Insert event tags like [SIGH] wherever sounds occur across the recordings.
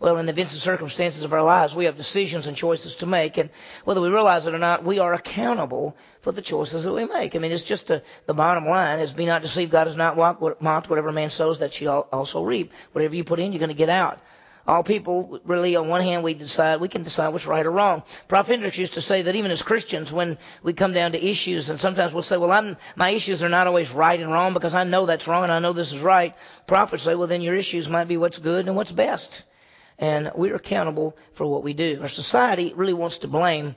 Well, in the events and circumstances of our lives, we have decisions and choices to make, and whether we realize it or not, we are accountable for the choices that we make. I mean, it's just a, the bottom line is be not deceived. God is not mocked. Whatever man sows, that shall also reap. Whatever you put in, you're going to get out. All people really, on one hand, we decide we can decide what's right or wrong. Prof. Hendricks used to say that even as Christians, when we come down to issues, and sometimes we'll say, "Well, I'm, my issues are not always right and wrong because I know that's wrong and I know this is right." Prophets say, "Well, then your issues might be what's good and what's best." And we're accountable for what we do. Our society really wants to blame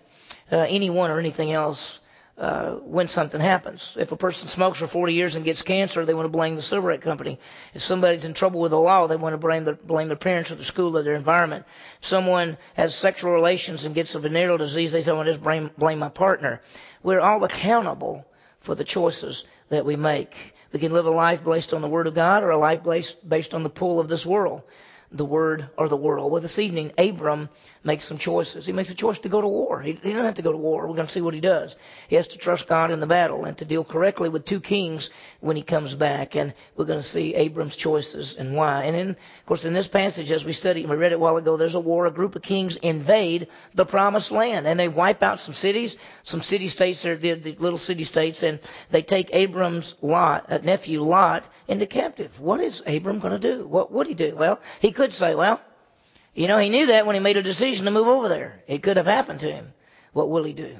uh, anyone or anything else uh, when something happens. If a person smokes for 40 years and gets cancer, they want to blame the cigarette company. If somebody's in trouble with the law, they want to blame, blame their parents or the school or their environment. If someone has sexual relations and gets a venereal disease, they say, well, just blame, blame my partner. We're all accountable for the choices that we make. We can live a life based on the Word of God or a life based, based on the pull of this world the word or the world. Well, this evening, Abram makes some choices. He makes a choice to go to war. He, he doesn't have to go to war. We're going to see what he does. He has to trust God in the battle and to deal correctly with two kings when he comes back. And we're going to see Abram's choices and why. And then, of course, in this passage, as we studied, and we read it a while ago, there's a war. A group of kings invade the promised land and they wipe out some cities, some city states, they're the, the little city states, and they take Abram's Lot, uh, nephew Lot, into captive. What is Abram going to do? What would he do? Well, he could say, well, you know, he knew that when he made a decision to move over there. It could have happened to him. What will he do?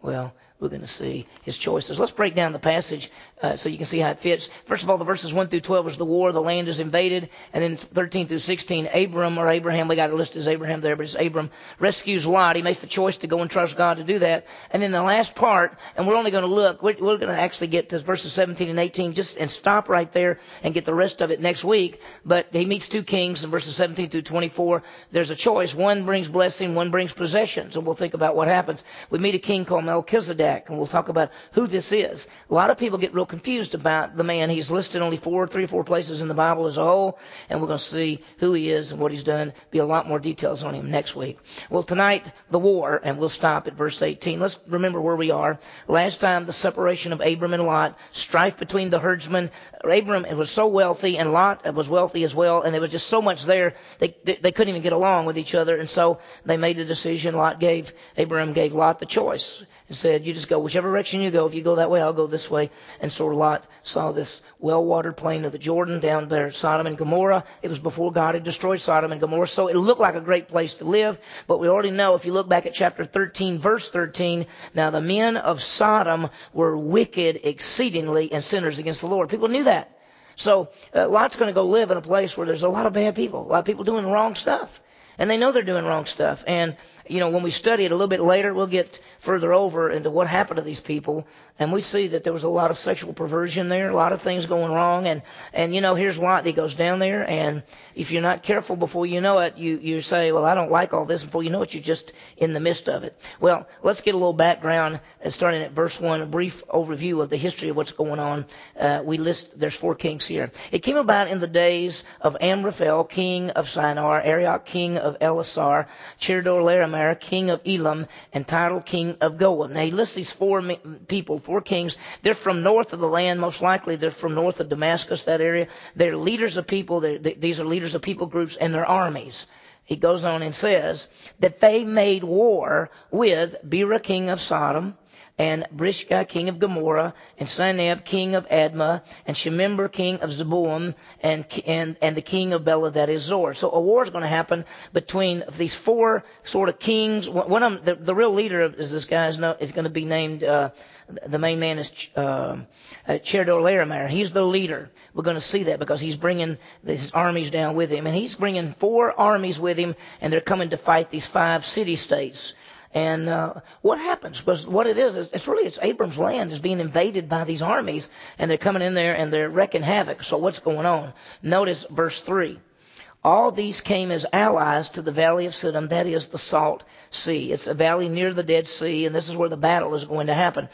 Well, we're going to see his choices. Let's break down the passage uh, so you can see how it fits. First of all, the verses 1 through 12 is the war, the land is invaded, and then 13 through 16, Abram or Abraham, we got it listed as Abraham there, but it's Abram, rescues Lot. He makes the choice to go and trust God to do that. And then the last part, and we're only going to look, we're, we're going to actually get to verses 17 and 18 just and stop right there and get the rest of it next week. But he meets two kings in verses 17 through 24. There's a choice. One brings blessing, one brings possessions, and we'll think about what happens. We meet a king called Melchizedek, and we'll talk about who this is. A lot of people get real confused about the man. He's listed only four, three or four places in the Bible as a whole, and we're going to see who he is and what he's done. Be a lot more details on him next week. Well, tonight, the war, and we'll stop at verse 18. Let's remember where we are. Last time, the separation of Abram and Lot, strife between the herdsmen. Abram was so wealthy, and Lot was wealthy as well, and there was just so much there, they, they couldn't even get along with each other, and so they made a decision. Lot gave, Abram gave Lot the choice and said, you just go whichever direction you go. If you go that way, I'll go this way. And so Lot saw this well-watered plain of the Jordan down there, Sodom and Gomorrah. It was before God had destroyed Sodom and Gomorrah, so it looked like a great place to live. But we already know, if you look back at chapter 13, verse 13, now the men of Sodom were wicked exceedingly and sinners against the Lord. People knew that. So uh, Lot's going to go live in a place where there's a lot of bad people, a lot of people doing wrong stuff. And they know they're doing wrong stuff. And, you know, when we study it a little bit later, we'll get further over into what happened to these people. And we see that there was a lot of sexual perversion there, a lot of things going wrong. And, and you know, here's Lot. He goes down there and if you're not careful before you know it, you, you say, well, I don't like all this. Before you know it, you're just in the midst of it. Well, let's get a little background uh, starting at verse 1, a brief overview of the history of what's going on. Uh, we list, there's four kings here. It came about in the days of Amraphel, king of Shinar, Arioch, king of Ellasar, Chedorlaomer, king of Elam, and Tidal, king of Goiim. Now he lists these four people, four kings. They're from north of the land, most likely they're from north of Damascus, that area. They're leaders of people. They're, these are leaders of people groups and their armies. He goes on and says that they made war with Bera, king of Sodom, and Birsha, king of Gomorrah, and Shinab, king of Admah, and Shemeber, king of Zeboim, and, and, and the king of Bela, that is Zoar. So a war is going to happen between these four sort of kings. One of them, the, the real leader of is this guy is, no, is going to be named, uh, the main man is uh, uh, He's the leader. We're going to see that because he's bringing his armies down with him. And he's bringing four armies with him, and they're coming to fight these five city states. And uh, what happens? Because what it is, it's really it's Abram's land is being invaded by these armies, and they're coming in there and they're wrecking havoc. So what's going on? Notice verse three. All these came as allies to the valley of Siddim, that is the Salt Sea. It's a valley near the Dead Sea, and this is where the battle is going to happen.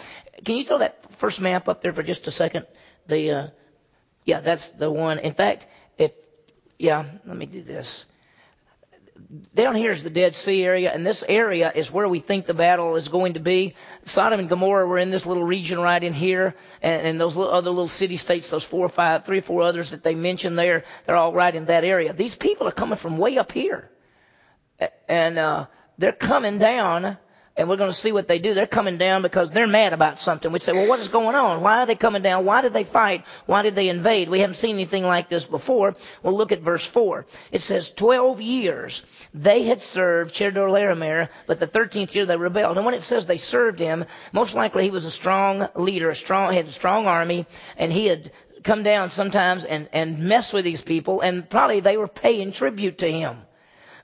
Can you throw that first map up there for just a second? The uh, yeah, that's the one. In fact, if yeah, let me do this down here is the Dead Sea area, and this area is where we think the battle is going to be. Sodom and Gomorrah were in this little region right in here, and, and those little, other little city states, those four or five, three or four others that they mentioned there, they're all right in that area. These people are coming from way up here. and uh, they're coming down and we're going to see what they do. They're coming down because they're mad about something. We say, well, what is going on? Why are they coming down? Why did they fight? Why did they invade? We haven't seen anything like this before. Well, look at verse 4. It says, 12 years they had served Chedorlaomer, but the 13th year they rebelled. And when it says they served him, most likely he was a strong leader, a strong, had a strong army, and he had come down sometimes and, and mess with these people, and probably they were paying tribute to him.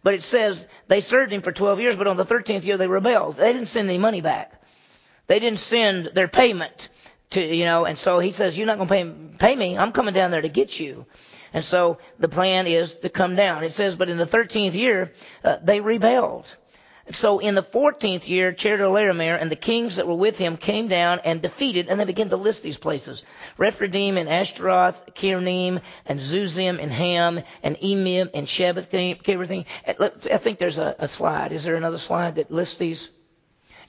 But it says they served him for 12 years, but on the 13th year they rebelled. They didn't send any money back. They didn't send their payment to, you know, and so he says, you're not going to pay, pay me. I'm coming down there to get you. And so the plan is to come down. It says, but in the 13th year, uh, they rebelled. So in the 14th year, Chedorlaomer and the kings that were with him came down and defeated, and they began to list these places. Rephidim and Ashtaroth, Kirnim and Zuzim and Ham and Emim and Shebath, I think there's a, a slide. Is there another slide that lists these?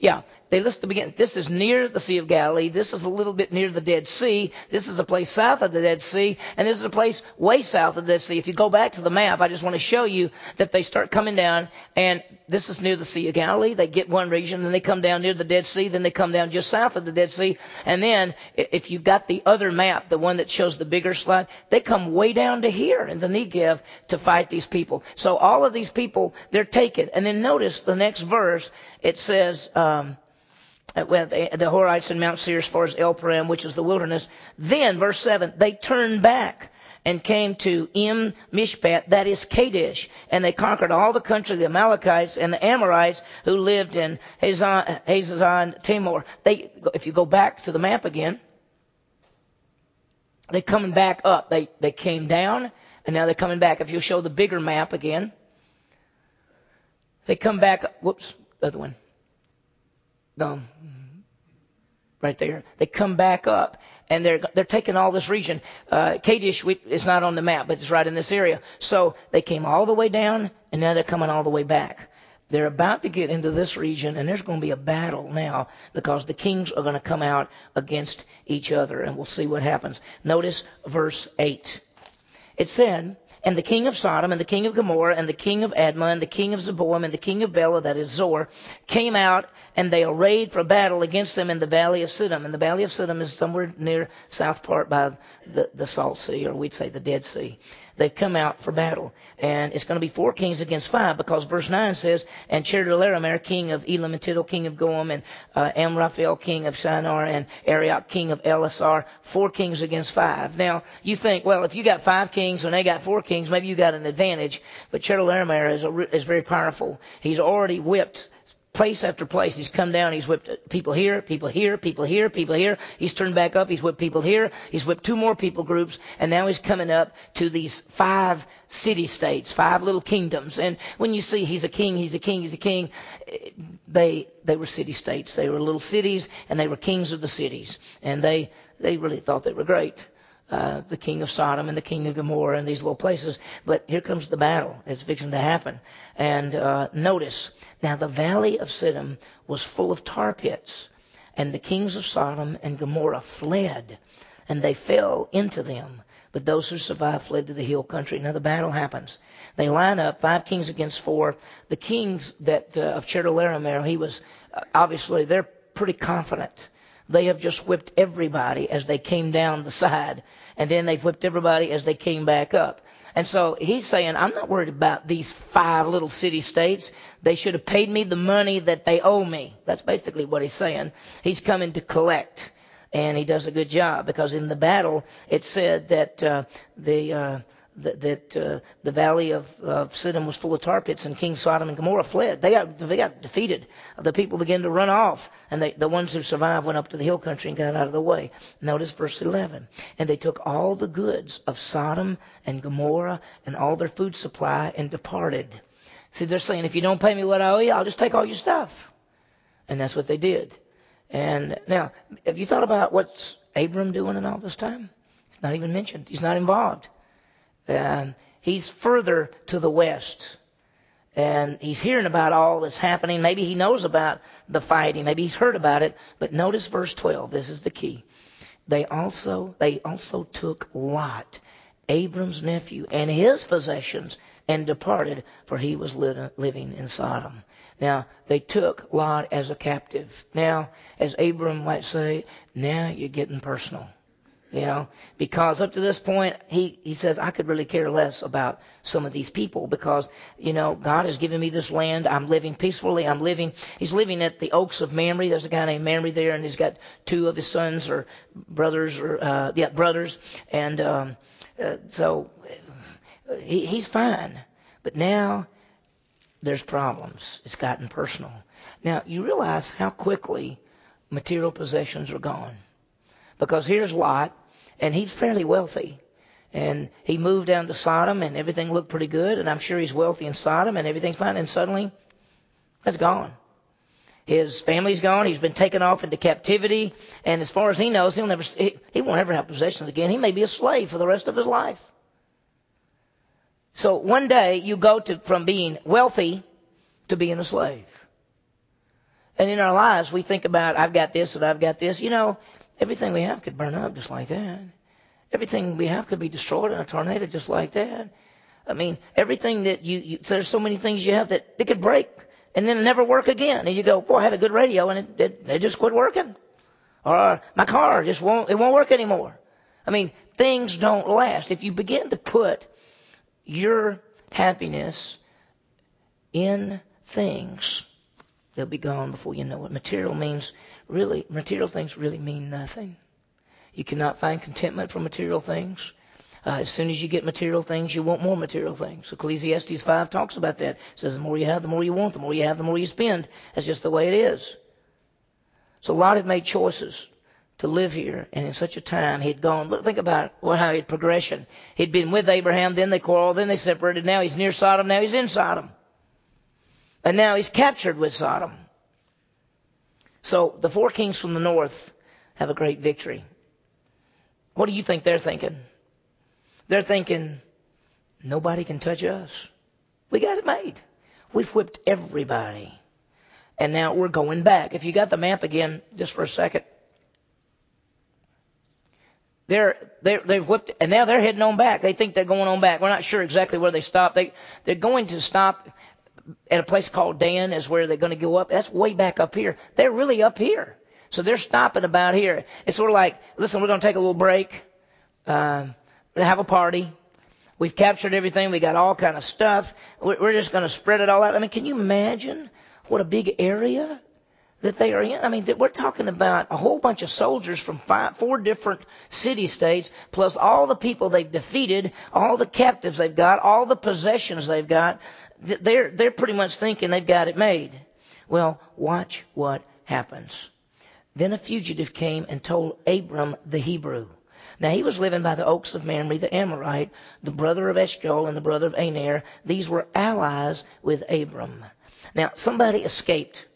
Yeah, they list the beginning. This is near the Sea of Galilee. This is a little bit near the Dead Sea. This is a place south of the Dead Sea. And this is a place way south of the Dead Sea. If you go back to the map, I just want to show you that they start coming down. And this is near the Sea of Galilee. They get one region, then they come down near the Dead Sea, then they come down just south of the Dead Sea. And then if you've got the other map, the one that shows the bigger slide, they come way down to here in the Negev to fight these people. So all of these people, they're taken. And then notice the next verse. It says, um, well, the, the Horites and Mount Seir as far as El Paran, which is the wilderness. Then, verse 7, they turned back and came to Im Mishpat, that is Kadesh, and they conquered all the country of the Amalekites and the Amorites who lived in Hazan, Hazazon Tamar. They, if you go back to the map again, they're coming back up. They, they came down, and now they're coming back. If you show the bigger map again, they come back, whoops, the other one um, right there. They come back up and they're they're taking all this region. Uh, Kadesh is not on the map, but it's right in this area. So they came all the way down, and now they're coming all the way back. They're about to get into this region, and there's going to be a battle now because the kings are going to come out against each other, and we'll see what happens. Notice verse 8. It said, and the king of Sodom, and the king of Gomorrah, and the king of Admah, and the king of Zeboim, and the king of Bela, that is Zoar, came out, and they arrayed for battle against them in the valley of Siddim. And the valley of Siddim is somewhere near south part by the, the Salt Sea, or we'd say the Dead Sea. They've come out for battle. And it's going to be four kings against five, because verse 9 says, And Chedorlaomer, king of Elam, and Tidal, king of Goiim, and uh, Amraphel, king of Shinar, and Arioch, king of Ellasar, four kings against five. Now, you think, well, if you got five kings and they got four kings, maybe you got an advantage. But Chedorlaomer is, is very powerful. He's already whipped place after place. He's come down. He's whipped people here, people here, people here, people here. He's turned back up. He's whipped people here. He's whipped two more people groups. And now he's coming up to these five city states, five little kingdoms. And when you see he's a king, he's a king, he's a king, they, they were city states. They were little cities and they were kings of the cities. And they, they really thought they were great. Uh, the king of Sodom and the king of Gomorrah and these little places. But here comes the battle. It's fixing to happen. And uh, notice, now the valley of Siddim was full of tar pits, and the kings of Sodom and Gomorrah fled, and they fell into them. But those who survived fled to the hill country. Now the battle happens. They line up, five kings against four. The kings that uh, of Chedorlaomer, he was uh, obviously they're pretty confident. They have just whipped everybody as they came down the side and then they've whipped everybody as they came back up. And so he's saying, I'm not worried about these five little city states. They should have paid me the money that they owe me. That's basically what he's saying. He's coming to collect. And he does a good job because in the battle it said that uh, the uh, that, that uh, the valley of, of Siddim was full of tar pits, and King Sodom and Gomorrah fled. They got they got defeated. The people began to run off, and they, the ones who survived went up to the hill country and got out of the way. Notice verse 11. And they took all the goods of Sodom and Gomorrah and all their food supply and departed. See, they're saying, if you don't pay me what I owe you, I'll just take all your stuff. And that's what they did. And now, have you thought about what's Abram doing in all this time? He's not even mentioned. He's not involved. Um, he's further to the west. And he's hearing about all that's happening. Maybe he knows about the fighting. Maybe he's heard about it. But notice verse 12. This is the key. They also, they also took Lot, Abram's nephew, and his possessions and departed, for he was living in Sodom. Now, they took Lot as a captive. Now, as Abram might say, now you're getting personal. You know, because up to this point, he, he says, I could really care less about some of these people because, you know, God has given me this land. I'm living peacefully. I'm living, he's living at the Oaks of Mamre. There's a guy named Mamre there and he's got two of his sons or brothers or, uh, yeah, brothers. And, um, uh, so he, he's fine. But now there's problems. It's gotten personal. Now you realize how quickly material possessions are gone. Because here's Lot, and he's fairly wealthy. And he moved down to Sodom, and everything looked pretty good, and I'm sure he's wealthy in Sodom, and everything's fine. And suddenly, it's gone. His family's gone. He's been taken off into captivity, and as far as he knows, he'll never he, he won't ever have possessions again. He may be a slave for the rest of his life. So one day you go to from being wealthy to being a slave. And in our lives, we think about, I've got this and I've got this. You know, Everything we have could burn up just like that. Everything we have could be destroyed in a tornado just like that. I mean, everything that you, you there's so many things you have that it could break and then never work again. And you go, boy, I had a good radio and it, it, it just quit working. Or uh, my car just won't, it won't work anymore. I mean, things don't last. If you begin to put your happiness in things, they'll be gone before you know it. Material means really, material things really mean nothing. You cannot find contentment from material things. Uh, as soon as you get material things, you want more material things. Ecclesiastes 5 talks about that. It says the more you have, the more you want. The more you have, the more you spend. That's just the way it is. So Lot had made choices to live here, and in such a time he'd gone. Look, think about what how he progression. He'd been with Abraham, then they quarreled, then they separated. Now he's near Sodom. Now he's in Sodom, and now he's captured with Sodom. So the four kings from the north have a great victory. What do you think they're thinking? They're thinking, nobody can touch us. We got it made. We've whipped everybody. And now we're going back. If you got the map again, just for a second. They're, they're, they've whipped, and now they're heading on back. They think they're going on back. We're not sure exactly where they stop. They, they're going to stop at a place called Dan is where they're going to go up. That's way back up here. They're really up here. So they're stopping about here. It's sort of like, listen, we're going to take a little break, uh, have a party. We've captured everything. We got all kind of stuff. We're just going to spread it all out. I mean, can you imagine what a big area that they are in? I mean, we're talking about a whole bunch of soldiers from five, four different city states, plus all the people they've defeated, all the captives they've got, all the possessions they've got they're, they're pretty much thinking they've got it made. Well, watch what happens. Then a fugitive came and told Abram the Hebrew. Now he was living by the oaks of Mamre, the Amorite, the brother of Eshcol and the brother of Aner. These were allies with Abram. Now somebody escaped.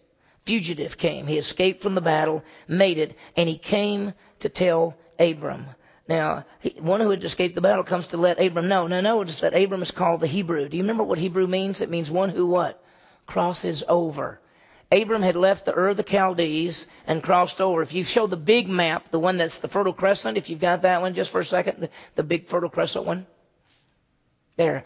Fugitive came. He escaped from the battle, made it, and he came to tell Abram. Now, he, one who had escaped the battle comes to let Abram know. Now, notice that Abram is called the Hebrew. Do you remember what Hebrew means? It means one who what? Crosses over. Abram had left the Ur of the Chaldees and crossed over. If you show the big map, the one that's the Fertile Crescent, if you've got that one just for a second, the, the big Fertile Crescent one. There.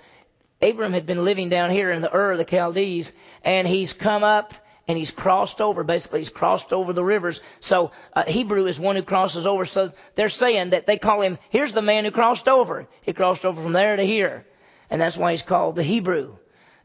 Abram had been living down here in the Ur of the Chaldees, and he's come up and he's crossed over. Basically, he's crossed over the rivers. So uh, Hebrew is one who crosses over. So they're saying that they call him, here's the man who crossed over. He crossed over from there to here. And that's why he's called the Hebrew.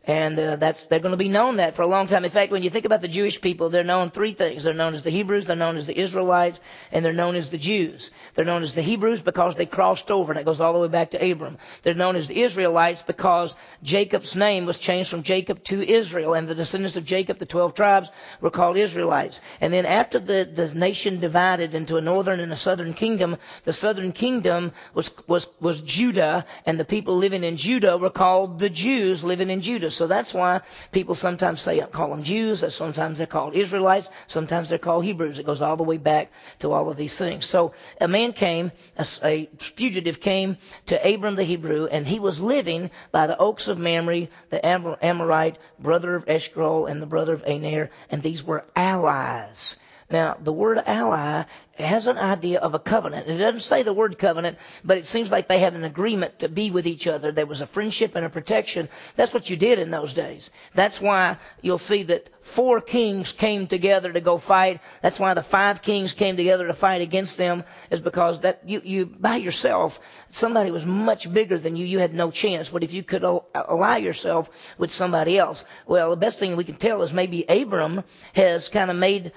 And uh, that's they're going to be known that for a long time. In fact, when you think about the Jewish people, they're known three things. They're known as the Hebrews, they're known as the Israelites, and they're known as the Jews. They're known as the Hebrews because they crossed over. And that goes all the way back to Abram. They're known as the Israelites because Jacob's name was changed from Jacob to Israel, and the descendants of Jacob, the twelve tribes, were called Israelites. And then after the, the nation divided into a northern and a southern kingdom, the southern kingdom was was was Judah, and the people living in Judah were called the Jews living in Judah. So that's why people sometimes say, call them Jews, sometimes they're called Israelites, sometimes they're called Hebrews. It goes all the way back to all of these things. So a man came, a, a fugitive came to Abram the Hebrew, and he was living by the oaks of Mamre, the Amorite, brother of Eshcol, and the brother of Aner, and these were allies Now, the word ally has an idea of a covenant. It doesn't say the word covenant, but it seems like they had an agreement to be with each other. There was a friendship and a protection. That's what you did in those days. That's why you'll see that four kings came together to go fight. That's why the five kings came together to fight against them, is because that you, you by yourself, somebody was much bigger than you. You had no chance. But if you could ally yourself with somebody else, well, the best thing we can tell is maybe Abram has kind of made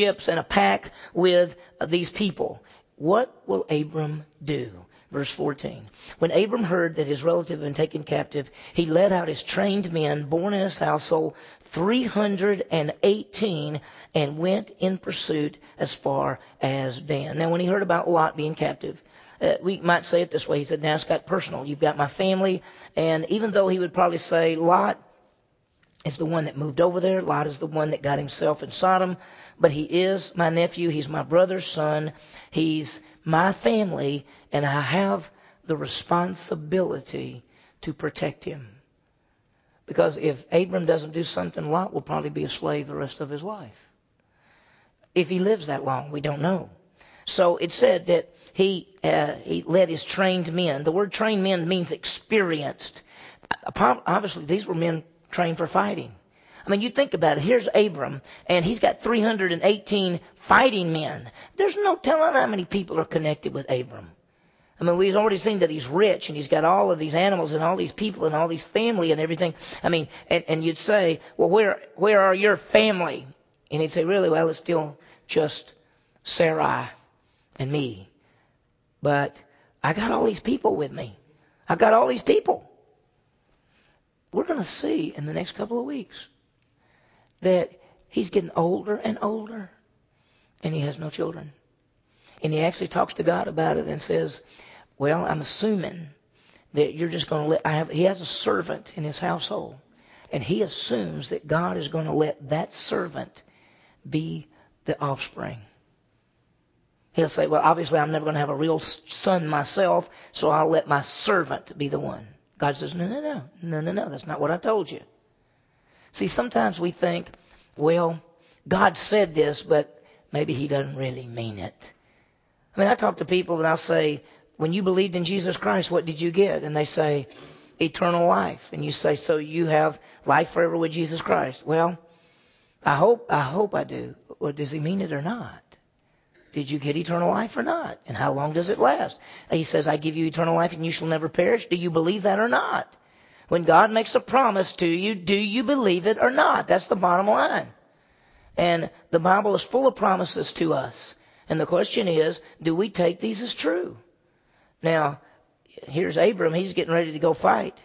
friendships and a pact with these people. What will Abram do? Verse 14. When Abram heard that his relative had been taken captive, he led out his trained men born in his household, 318, and went in pursuit as far as Dan. Now, when he heard about Lot being captive, uh, we might say it this way. He said, now it's got personal. You've got my family. And even though he would probably say Lot is the one that moved over there, Lot is the one that got himself in Sodom, but he is my nephew. He's my brother's son. He's my family, and I have the responsibility to protect him. Because if Abram doesn't do something, Lot will probably be a slave the rest of his life. If he lives that long, we don't know. So it said that he uh, he led his trained men. The word trained men means experienced. Obviously, these were men trained for fighting. I mean, you think about it. Here's Abram, and he's got 318 fighting men. There's no telling how many people are connected with Abram. I mean, we've already seen that he's rich and he's got all of these animals and all these people and all these family and everything. I mean, and, and you'd say, well, where, where are your family? And he'd say, really, well, it's still just Sarai and me. But I got all these people with me. I got all these people. We're going to see in the next couple of weeks that he's getting older and older and he has no children. And he actually talks to God about it and says, Well, I'm assuming that you're just going to let. I have, he has a servant in his household, and he assumes that God is going to let that servant be the offspring. He'll say, Well, obviously, I'm never going to have a real son myself, so I'll let my servant be the one. God says, No, no, no, no, no, no, that's not what I told you. See, sometimes we think, well, God said this, but maybe He doesn't really mean it. I mean, I talk to people and I'll say, when you believed in Jesus Christ, what did you get? And they say, eternal life. And you say, so you have life forever with Jesus Christ. Well, I hope, I hope I do. Well, does he mean it or not? Did you get eternal life or not? And how long does it last? He says, I give you eternal life and you shall never perish. Do you believe that or not? When God makes a promise to you, do you believe it or not? That's the bottom line. And the Bible is full of promises to us. And the question is, do we take these as true? Now, here's Abram. He's getting ready to go fight.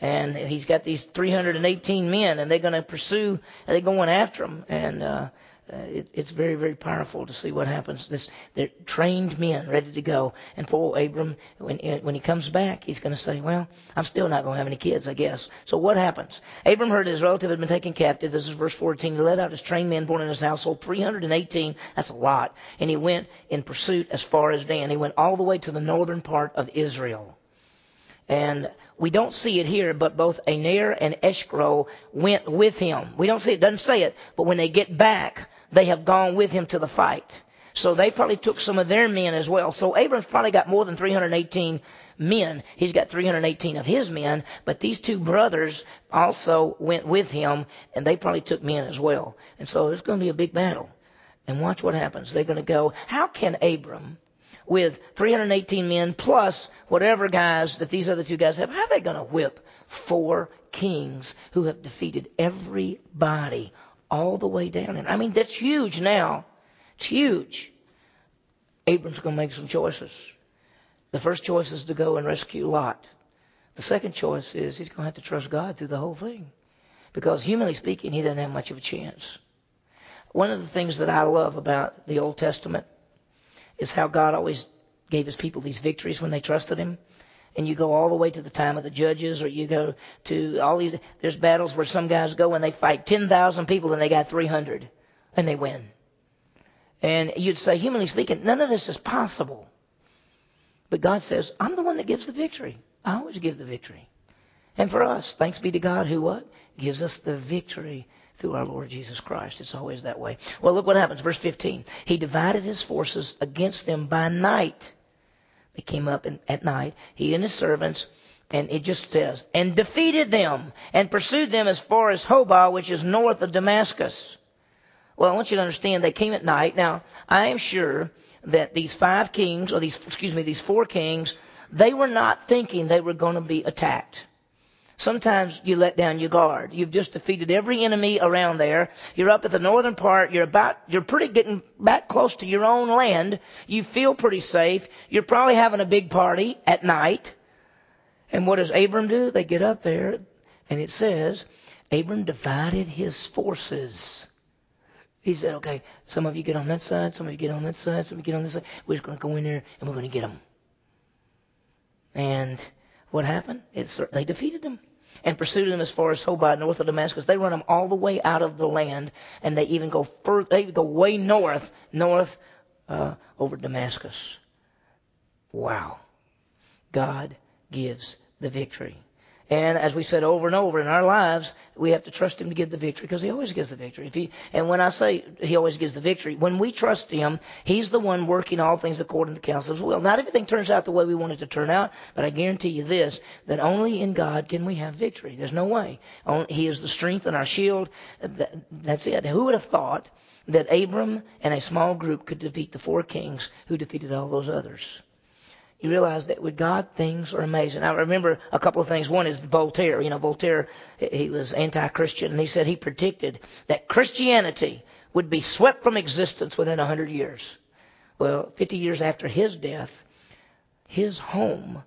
And he's got these 318 men, and they're going to pursue, they're going after him. And uh, uh, it, it's very, very powerful to see what happens. This, they're trained men ready to go. And poor Abram, when, when he comes back, he's going to say, well, I'm still not going to have any kids, I guess. So what happens? Abram heard his relative had been taken captive. This is verse 14. He led out his trained men born in his household, 318. That's a lot. And he went in pursuit as far as Dan. He went all the way to the northern part of Israel. And we don't see it here, but both Aner and Eshcol went with him. We don't see it, doesn't say it, but when they get back, they have gone with him to the fight. So they probably took some of their men as well. So Abram's probably got more than 318 men. He's got 318 of his men, but these two brothers also went with him, and they probably took men as well. And so it's going to be a big battle. And watch what happens. They're going to go, how can Abram with 318 men plus whatever guys that these other two guys have, how are they going to whip four kings who have defeated everybody all the way down? And I mean, that's huge now. It's huge. Abram's going to make some choices. The first choice is to go and rescue Lot. The second choice is he's going to have to trust God through the whole thing. Because humanly speaking, he doesn't have much of a chance. One of the things that I love about the Old Testament is how God always gave his people these victories when they trusted him. And you go all the way to the time of the judges, or you go to all these. There's battles where some guys go and they fight 10,000 people and they got 300 and they win. And you'd say, humanly speaking, none of this is possible. But God says, I'm the one that gives the victory. I always give the victory. And for us, thanks be to God who what? Gives us the victory through our Lord Jesus Christ. It's always that way. Well, look what happens. Verse 15. He divided his forces against them by night. They came up in, at night, he and his servants, and it just says, and defeated them and pursued them as far as Hobah, which is north of Damascus. Well, I want you to understand they came at night. Now, I am sure that these five kings, or these, excuse me, these four kings, they were not thinking they were going to be attacked. Sometimes you let down your guard. You've just defeated every enemy around there. You're up at the northern part. You're about, you're pretty getting back close to your own land. You feel pretty safe. You're probably having a big party at night. And what does Abram do? They get up there and it says, Abram divided his forces. He said, okay, some of you get on that side, some of you get on that side, some of you get on this side. We're just going to go in there and we're going to get them. And what happened? It's, they defeated them and pursued them as far as Hobah, north of Damascus. They run them all the way out of the land, and they even go further. They go way north, north uh, over Damascus. Wow! God gives the victory. And as we said over and over in our lives, we have to trust Him to give the victory because He always gives the victory. If he, and when I say He always gives the victory, when we trust Him, He's the one working all things according to the counsel of His will. Not everything turns out the way we want it to turn out, but I guarantee you this, that only in God can we have victory. There's no way. He is the strength and our shield. That's it. Who would have thought that Abram and a small group could defeat the four kings who defeated all those others? You realize that with God, things are amazing. I remember a couple of things. One is Voltaire. You know, Voltaire, he was anti-Christian, and he said he predicted that Christianity would be swept from existence within a hundred years. Well, 50 years after his death, his home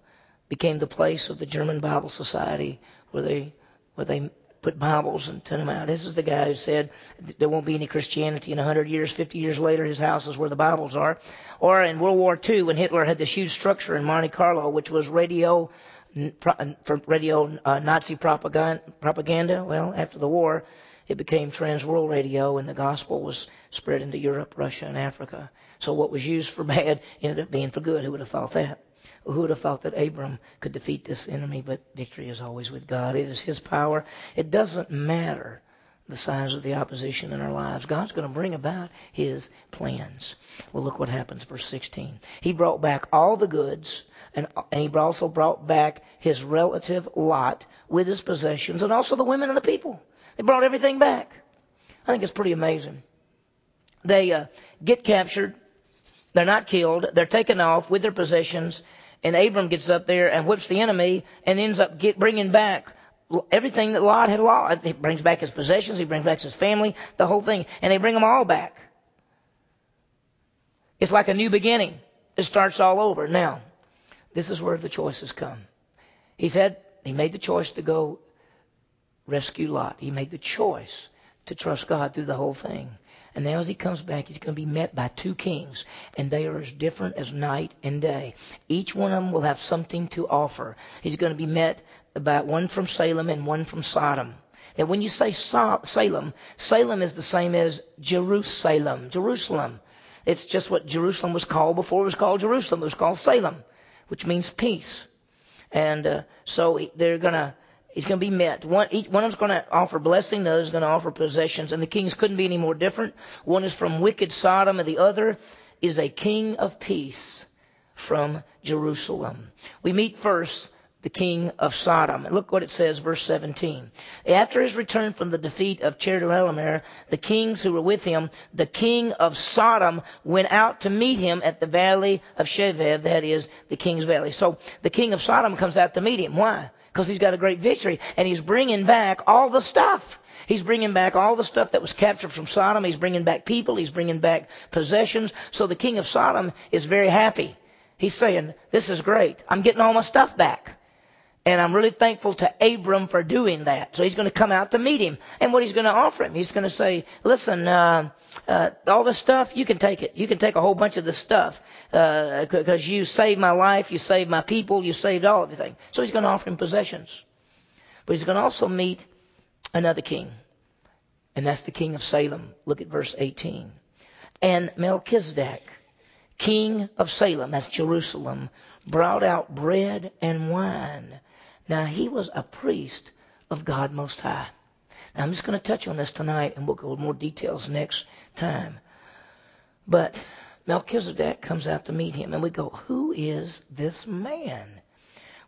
became the place of the German Bible Society where they, where they put Bibles and turn them out. This is the guy who said there won't be any Christianity in 100 years. 50 years later, his house is where the Bibles are. Or in World War II, when Hitler had this huge structure in Monte Carlo, which was radio for radio uh, Nazi propaganda, propaganda. Well, after the war, it became trans world radio, and the gospel was spread into Europe, Russia, and Africa. So what was used for [LAUGHS] bad ended up being for good. Who would have thought that? Who would have thought that Abram could defeat this enemy? But victory is always with God. It is His power. It doesn't matter the size of the opposition in our lives. God's going to bring about His plans. Well, look what happens, verse 16. He brought back all the goods, and, He also brought back His relative Lot with his possessions, and also the women and the people. They brought everything back. I think it's pretty amazing. They uh, get captured. They're not killed. They're taken off with their possessions. And Abram gets up there and whips the enemy and ends up get, bringing back everything that Lot had lost. He brings back his possessions, he brings back his family, the whole thing. And they bring them all back. It's like a new beginning. It starts all over. Now, this is where the choices come. He said he made the choice to go rescue Lot. He made the choice to trust God through the whole thing. And now as he comes back, he's going to be met by two kings, and they are as different as night and day. Each one of them will have something to offer. He's going to be met by one from Salem and one from Sodom. Now, when you say Salem, Salem is the same as Jerusalem. Jerusalem. It's just what Jerusalem was called before it was called Jerusalem. It was called Salem, which means peace. And uh, so they're going to He's going to be met. One, each, one of them's going to offer blessing, the other's going to offer possessions. And the kings couldn't be any more different. One is from wicked Sodom, and the other is a king of peace from Jerusalem. We meet first the king of Sodom. And look what it says, verse 17. After his return from the defeat of Chedorlaomer, the kings who were with him, the king of Sodom went out to meet him at the valley of Shaveh, that is, the king's valley. So the king of Sodom comes out to meet him. Why? Because he's got a great victory and he's bringing back all the stuff. He's bringing back all the stuff that was captured from Sodom. He's bringing back people. He's bringing back possessions. So the king of Sodom is very happy. He's saying, this is great. I'm getting all my stuff back. And I'm really thankful to Abram for doing that. So he's going to come out to meet him. And what he's going to offer him, he's going to say, listen, uh, uh, all this stuff, you can take it. You can take a whole bunch of this stuff. Because uh, you saved my life, you saved my people, you saved all everything. So he's going to offer him possessions. But he's going to also meet another king. And that's the king of Salem. Look at verse 18. And Melchizedek, king of Salem, that's Jerusalem, brought out bread and wine Now, he was a priest of God Most High. Now, I'm just going to touch on this tonight, and we'll go into more details next time. But Melchizedek comes out to meet him, and we go, Who is this man?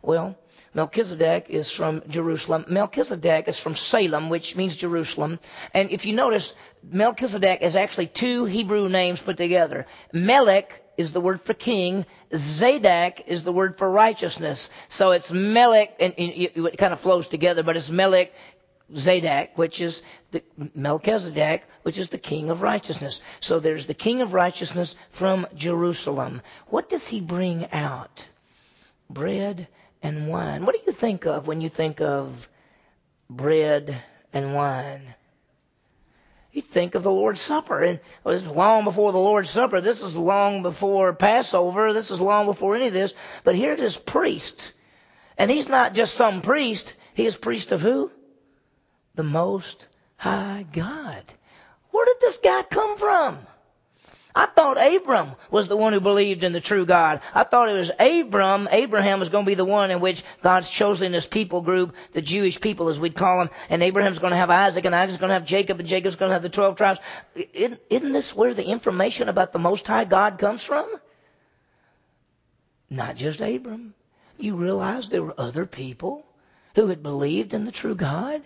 Well, Melchizedek is from Jerusalem. Melchizedek is from Salem, which means Jerusalem. And if you notice, Melchizedek is actually two Hebrew names put together. Melech is the word for king. Zadok is the word for righteousness. So it's Melech, and it kind of flows together, but it's Melech Zadok, which is the Melchizedek, which is the king of righteousness. So there's the king of righteousness from Jerusalem. What does he bring out? Bread and wine. What do you think of when you think of bread and wine? You think of the Lord's Supper, and this is long before the Lord's Supper. This is long before Passover. This is long before any of this. But here it is, priest, and he's not just some priest. He is priest of who? The Most High God. Where did this guy come from? I thought Abram was the one who believed in the true God. I thought it was Abram, Abraham was going to be the one in which God's chosen this people group, the Jewish people as we'd call them, and Abraham's going to have Isaac, and Isaac's going to have Jacob, and Jacob's going to have the 12 tribes. Isn't this where the information about the Most High God comes from? Not just Abram. You realize there were other people who had believed in the true God?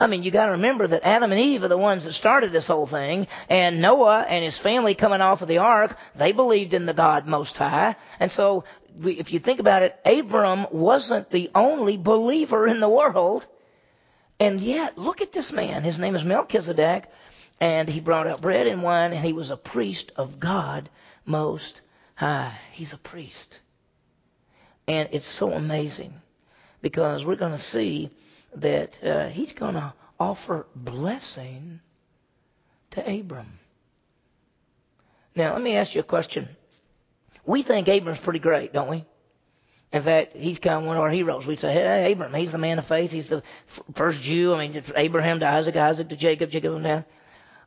I mean, you got to remember that Adam and Eve are the ones that started this whole thing, and Noah and his family coming off of the ark, they believed in the God Most High. And so, if you think about it, Abram wasn't the only believer in the world. And yet, look at this man. His name is Melchizedek, and he brought out bread and wine, and he was a priest of God Most High. He's a priest. And it's so amazing because we're going to see that uh, he's going to offer blessing to Abram. Now, let me ask you a question. We think Abram's pretty great, don't we? In fact, he's kind of one of our heroes. We say, hey, Abram, he's the man of faith. He's the first Jew. I mean, Abraham to Isaac, Isaac to Jacob, Jacob and down.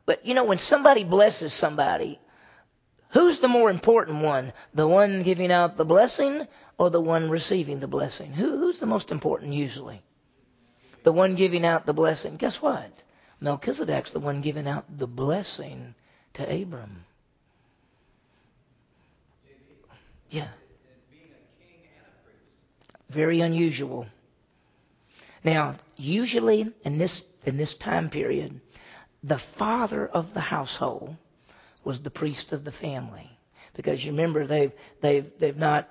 But, you know, when somebody blesses somebody, who's the more important one? The one giving out the blessing or the one receiving the blessing? Who, who's the most important usually? The one giving out the blessing. Guess what? Melchizedek's the one giving out the blessing to Abram. Yeah. Very unusual. Now, usually in this in this time period, the father of the household was the priest of the family. Because you remember they've they've they've not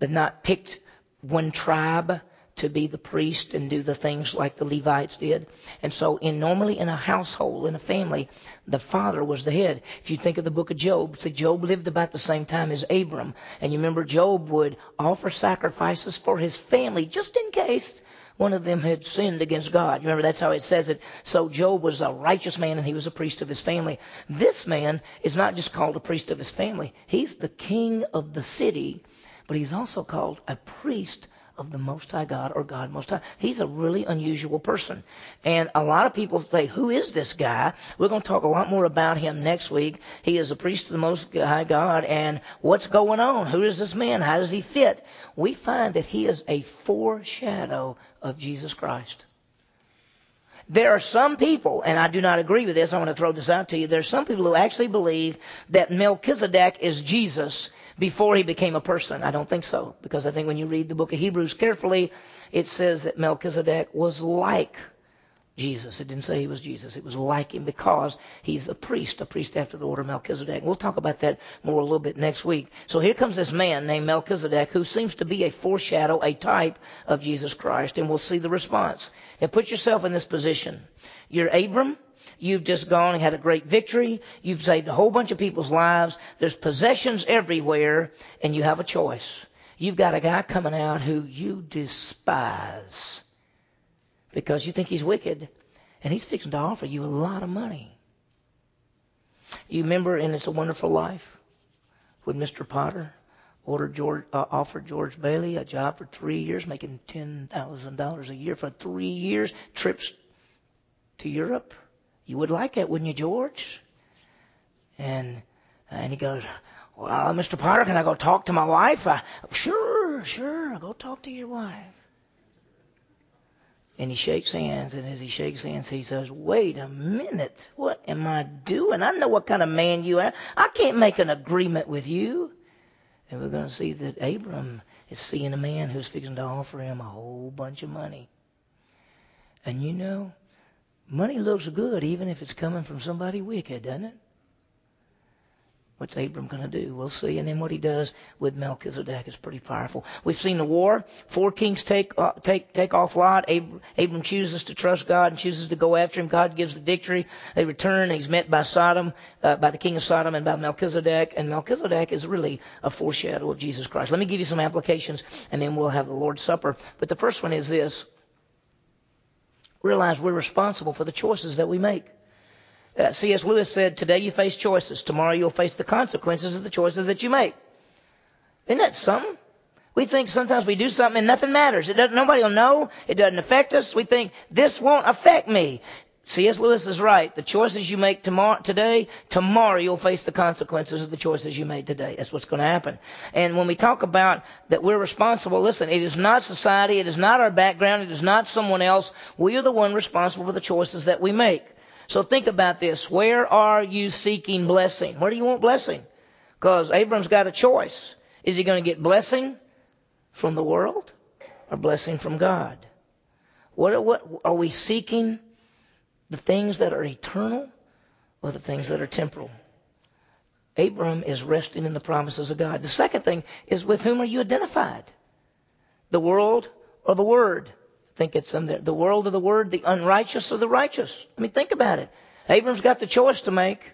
they've not picked one tribe to be the priest and do the things like the Levites did. And so in normally in a household, in a family, the father was the head. If you think of the book of Job, see Job lived about the same time as Abram. And you remember Job would offer sacrifices for his family just in case one of them had sinned against God. Remember, that's how it says it. So Job was a righteous man and he was a priest of his family. This man is not just called a priest of his family. He's the king of the city, but he's also called a priest of the Most High God or God Most High. He's a really unusual person. And a lot of people say, who is this guy? We're going to talk a lot more about him next week. He is a priest of the Most High God. And what's going on? Who is this man? How does he fit? We find that he is a foreshadow of Jesus Christ. There are some people, and I do not agree with this, I want to throw this out to you. There are some people who actually believe that Melchizedek is Jesus before he became a person. I don't think so, because I think when you read the book of Hebrews carefully, it says that Melchizedek was like Jesus. It didn't say he was Jesus. It was like him because he's a priest, a priest after the order of Melchizedek. We'll talk about that more a little bit next week. So here comes this man named Melchizedek who seems to be a foreshadow, a type of Jesus Christ, and we'll see the response. Now put yourself in this position. You're Abram. You've just gone and had a great victory. You've saved a whole bunch of people's lives. There's possessions everywhere, and you have a choice. You've got a guy coming out who you despise because you think he's wicked, and he's fixing to offer you a lot of money. You remember in It's a Wonderful Life when Mr. Potter ordered George, uh, offered George Bailey a job for three years, making ten thousand dollars a year for three years, trips to Europe. You would like it, wouldn't you, George? And and he goes, Well, Mr. Potter, can I go talk to my wife? Uh, sure, sure, I'll go talk to your wife. And he shakes hands, and as he shakes hands, he says, Wait a minute. What am I doing? I know what kind of man you are. I can't make an agreement with you. And we're going to see that Abram is seeing a man who's fixing to offer him a whole bunch of money. And you know, money looks good even if it's coming from somebody wicked, doesn't it? What's Abram going to do? We'll see. And then what he does with Melchizedek is pretty powerful. We've seen the war. Four kings take uh, take take off Lot. Abram, Abram chooses to trust God and chooses to go after him. God gives the victory. They return. And he's met by Sodom, uh, by the king of Sodom, and by Melchizedek. And Melchizedek is really a foreshadow of Jesus Christ. Let me give you some applications, and then we'll have the Lord's Supper. But the first one is this: realize we're responsible for the choices that we make. Uh, C.S. Lewis said, Today you face choices. Tomorrow you'll face the consequences of the choices that you make. Isn't that something? We think sometimes we do something and nothing matters. It doesn't, nobody will know. It doesn't affect us. We think this won't affect me. C.S. Lewis is right. The choices you make tomorrow, today, tomorrow you'll face the consequences of the choices you made today. That's what's going to happen. And when we talk about that we're responsible, listen, it is not society, it is not our background, it is not someone else. We are the one responsible for the choices that we make. So think about this. Where are you seeking blessing? Where do you want blessing? Because Abram's got a choice. Is he going to get blessing from the world or blessing from God? What, what are we seeking? The things that are eternal or the things that are temporal? Abram is resting in the promises of God. The second thing is with whom are you identified? The world or the Word? think it's in there. The world or the word, the unrighteous or the righteous. I mean, think about it. Abram's got the choice to make.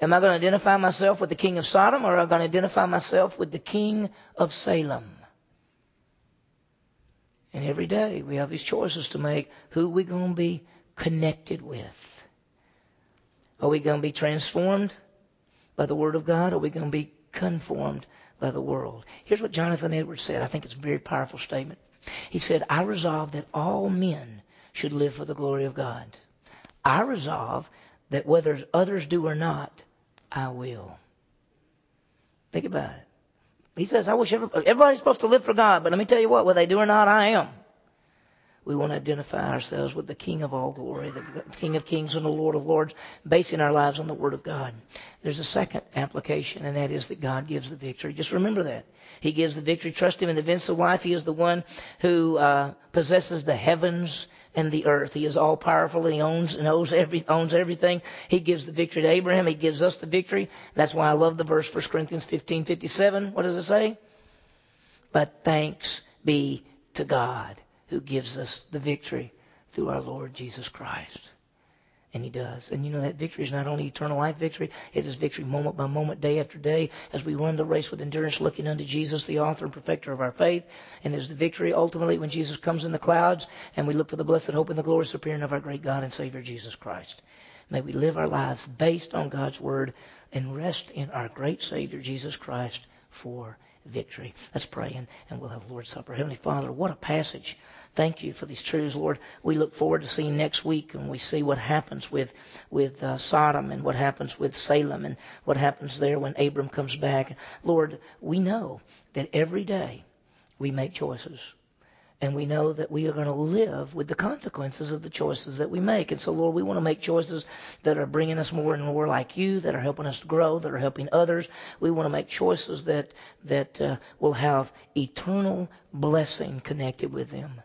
Am I going to identify myself with the king of Sodom or am I going to identify myself with the king of Salem? And every day we have these choices to make. Who are we going to be connected with? Are we going to be transformed by the Word of God are we going to be conformed by the world? Here's what Jonathan Edwards said. I think it's a very powerful statement. He said, I resolve that all men should live for the glory of God. I resolve that whether others do or not, I will. Think about it. He says, I wish everybody, everybody's supposed to live for God, but let me tell you what, whether they do or not, I am. We want to identify ourselves with the King of all glory, the King of kings and the Lord of lords, basing our lives on the Word of God. There's a second application, and that is that God gives the victory. Just remember that. He gives the victory. Trust Him in the events of life. He is the one who uh, possesses the heavens and the earth. He is all powerful he owns and owns, every, owns everything. He gives the victory to Abraham. He gives us the victory. That's why I love the verse 1 Corinthians 15, 57. What does it say? But thanks be to God who gives us the victory through our Lord Jesus Christ. And he does. And you know that victory is not only eternal life victory, it is victory moment by moment, day after day, as we run the race with endurance, looking unto Jesus, the author and perfecter of our faith. And is the victory ultimately when Jesus comes in the clouds and we look for the blessed hope and the glorious appearing of our great God and Savior Jesus Christ. May we live our lives based on God's word and rest in our great Savior Jesus Christ for victory. Let's pray and, and we'll have Lord's Supper. Heavenly Father, what a passage. Thank you for these truths, Lord. We look forward to seeing next week and we see what happens with, with uh, Sodom and what happens with Salem and what happens there when Abram comes back. Lord, we know that every day we make choices and we know that we are going to live with the consequences of the choices that we make. And so, Lord, we want to make choices that are bringing us more and more like you, that are helping us to grow, that are helping others. We want to make choices that that uh, will have eternal blessing connected with them.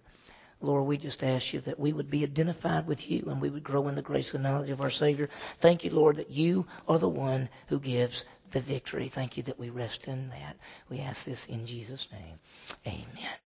Lord, we just ask you that we would be identified with you and we would grow in the grace and knowledge of our Savior. Thank you, Lord, that you are the one who gives the victory. Thank you that we rest in that. We ask this in Jesus' name. Amen.